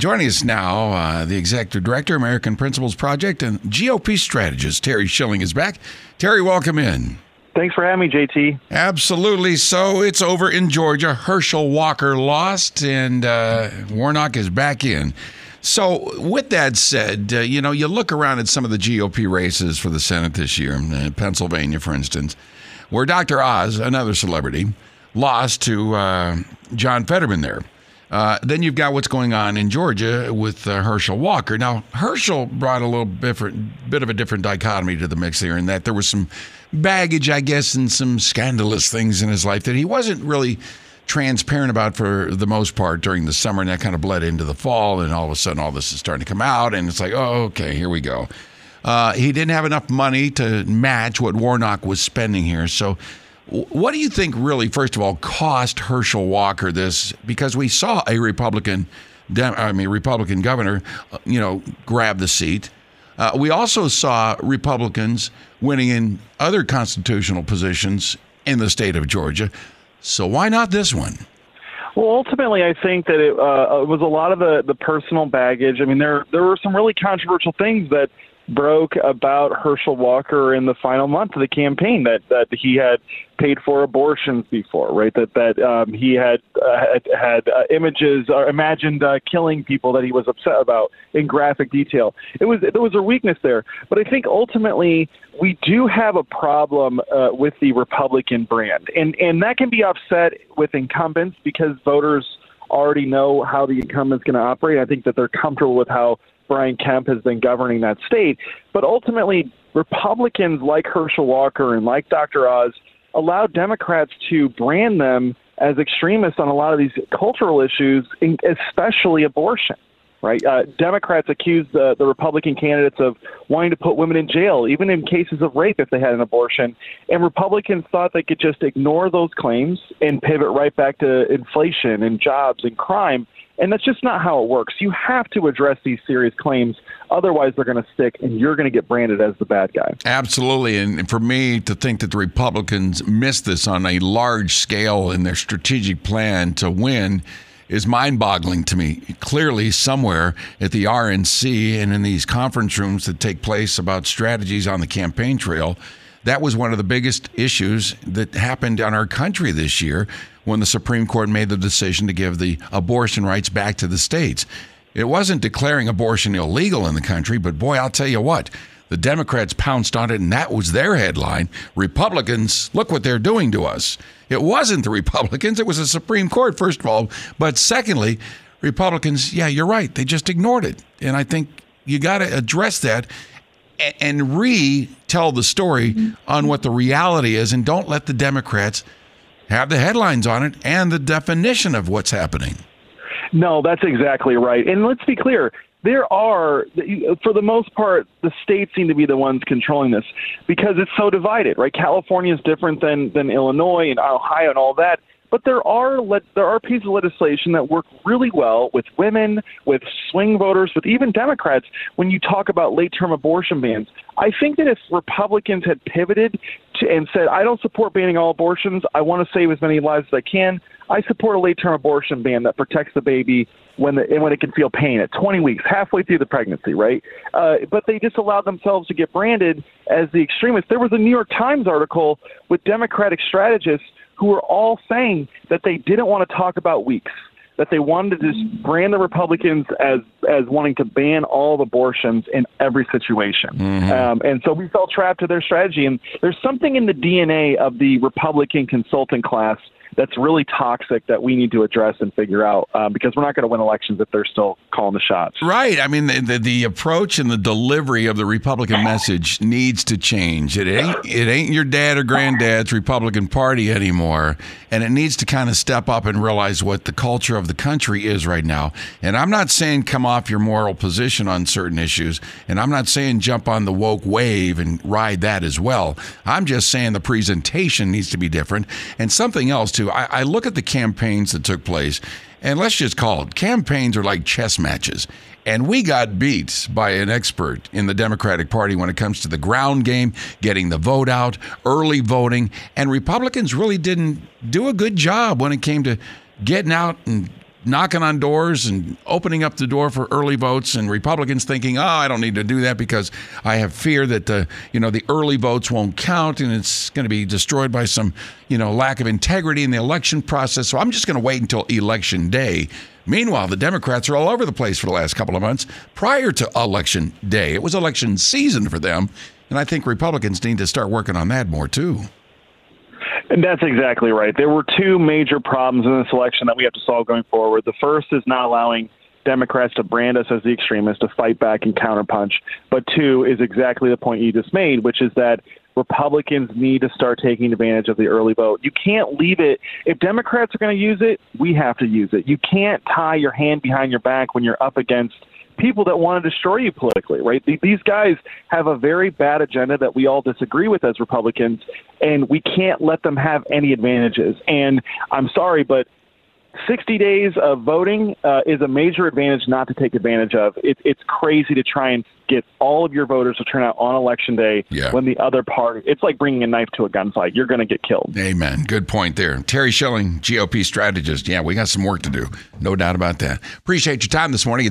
Joining us now, uh, the Executive Director, American Principles Project, and GOP strategist, Terry Schilling, is back. Terry, welcome in. Thanks for having me, JT. Absolutely. So it's over in Georgia. Herschel Walker lost, and uh, Warnock is back in. So, with that said, uh, you know, you look around at some of the GOP races for the Senate this year, in Pennsylvania, for instance, where Dr. Oz, another celebrity, lost to uh, John Fetterman there. Uh, then you've got what's going on in Georgia with uh, Herschel Walker. Now, Herschel brought a little different, bit of a different dichotomy to the mix here, in that there was some baggage, I guess, and some scandalous things in his life that he wasn't really transparent about for the most part during the summer, and that kind of bled into the fall, and all of a sudden, all this is starting to come out, and it's like, oh, okay, here we go. Uh, he didn't have enough money to match what Warnock was spending here, so what do you think really, first of all, cost Herschel Walker this? Because we saw a Republican, I mean, Republican governor, uh, you know, grab the seat. Uh, we also saw Republicans winning in other constitutional positions in the state of Georgia. So why not this one? Well, ultimately, I think that it, uh, it was a lot of the, the personal baggage. I mean, there there were some really controversial things that broke about Herschel Walker in the final month of the campaign that that he had paid for abortions before, right? That that um, he had uh, had, had uh, images or imagined uh, killing people that he was upset about in graphic detail. It was there was a weakness there, but I think ultimately we do have a problem uh, with the Republican brand, and and that can be offset with incumbents because voters already know how the incumbent's going to operate. I think that they're comfortable with how Brian Kemp has been governing that state. But ultimately, Republicans like Herschel Walker and like Dr. Oz allow Democrats to brand them as extremists on a lot of these cultural issues, especially abortion. Right? Uh, Democrats accuse the, the Republican candidates of wanting to put women in jail, even in cases of rape if they had an abortion. And Republicans thought they could just ignore those claims and pivot right back to inflation and jobs and crime and that's just not how it works. You have to address these serious claims. Otherwise, they're going to stick and you're going to get branded as the bad guy. Absolutely. And for me to think that the Republicans missed this on a large scale in their strategic plan to win is mind boggling to me. Clearly, somewhere at the RNC and in these conference rooms that take place about strategies on the campaign trail, that was one of the biggest issues that happened on our country this year when the Supreme Court made the decision to give the abortion rights back to the states. It wasn't declaring abortion illegal in the country, but boy, I'll tell you what, the Democrats pounced on it, and that was their headline. Republicans, look what they're doing to us. It wasn't the Republicans, it was the Supreme Court, first of all. But secondly, Republicans, yeah, you're right, they just ignored it. And I think you got to address that and re-tell the story on what the reality is and don't let the democrats have the headlines on it and the definition of what's happening. No that's exactly right. And let's be clear there are for the most part the states seem to be the ones controlling this because it's so divided right? California is different than than illinois and ohio and all that but there are le- there are pieces of legislation that work really well with women, with swing voters, with even Democrats when you talk about late term abortion bans. I think that if Republicans had pivoted to, and said, I don't support banning all abortions, I want to save as many lives as I can, I support a late term abortion ban that protects the baby when the, when it can feel pain at 20 weeks, halfway through the pregnancy, right? Uh, but they just allowed themselves to get branded as the extremists. There was a New York Times article with Democratic strategists who were all saying that they didn't want to talk about weeks, that they wanted to just brand the Republicans as as wanting to ban all abortions in every situation. Mm-hmm. Um, and so we fell trapped to their strategy. And there's something in the DNA of the Republican consultant class that's really toxic that we need to address and figure out um, because we're not going to win elections if they're still calling the shots. Right. I mean, the, the, the approach and the delivery of the Republican message needs to change. It ain't it ain't your dad or granddad's Republican Party anymore, and it needs to kind of step up and realize what the culture of the country is right now. And I'm not saying come off your moral position on certain issues, and I'm not saying jump on the woke wave and ride that as well. I'm just saying the presentation needs to be different. And something else I, I look at the campaigns that took place, and let's just call it campaigns are like chess matches. And we got beat by an expert in the Democratic Party when it comes to the ground game, getting the vote out, early voting. And Republicans really didn't do a good job when it came to getting out and knocking on doors and opening up the door for early votes and Republicans thinking, "Oh, I don't need to do that because I have fear that the, you know, the early votes won't count and it's going to be destroyed by some, you know, lack of integrity in the election process. So I'm just going to wait until election day." Meanwhile, the Democrats are all over the place for the last couple of months prior to election day. It was election season for them, and I think Republicans need to start working on that more too. And that's exactly right. There were two major problems in this election that we have to solve going forward. The first is not allowing Democrats to brand us as the extremists, to fight back and counterpunch. But two is exactly the point you just made, which is that Republicans need to start taking advantage of the early vote. You can't leave it. If Democrats are going to use it, we have to use it. You can't tie your hand behind your back when you're up against people that want to destroy you politically, right? These guys have a very bad agenda that we all disagree with as Republicans, and we can't let them have any advantages. And I'm sorry, but 60 days of voting uh, is a major advantage not to take advantage of. It, it's crazy to try and get all of your voters to turn out on election day yeah. when the other party, it's like bringing a knife to a gunfight. You're going to get killed. Amen. Good point there. Terry Schilling, GOP strategist. Yeah, we got some work to do. No doubt about that. Appreciate your time this morning.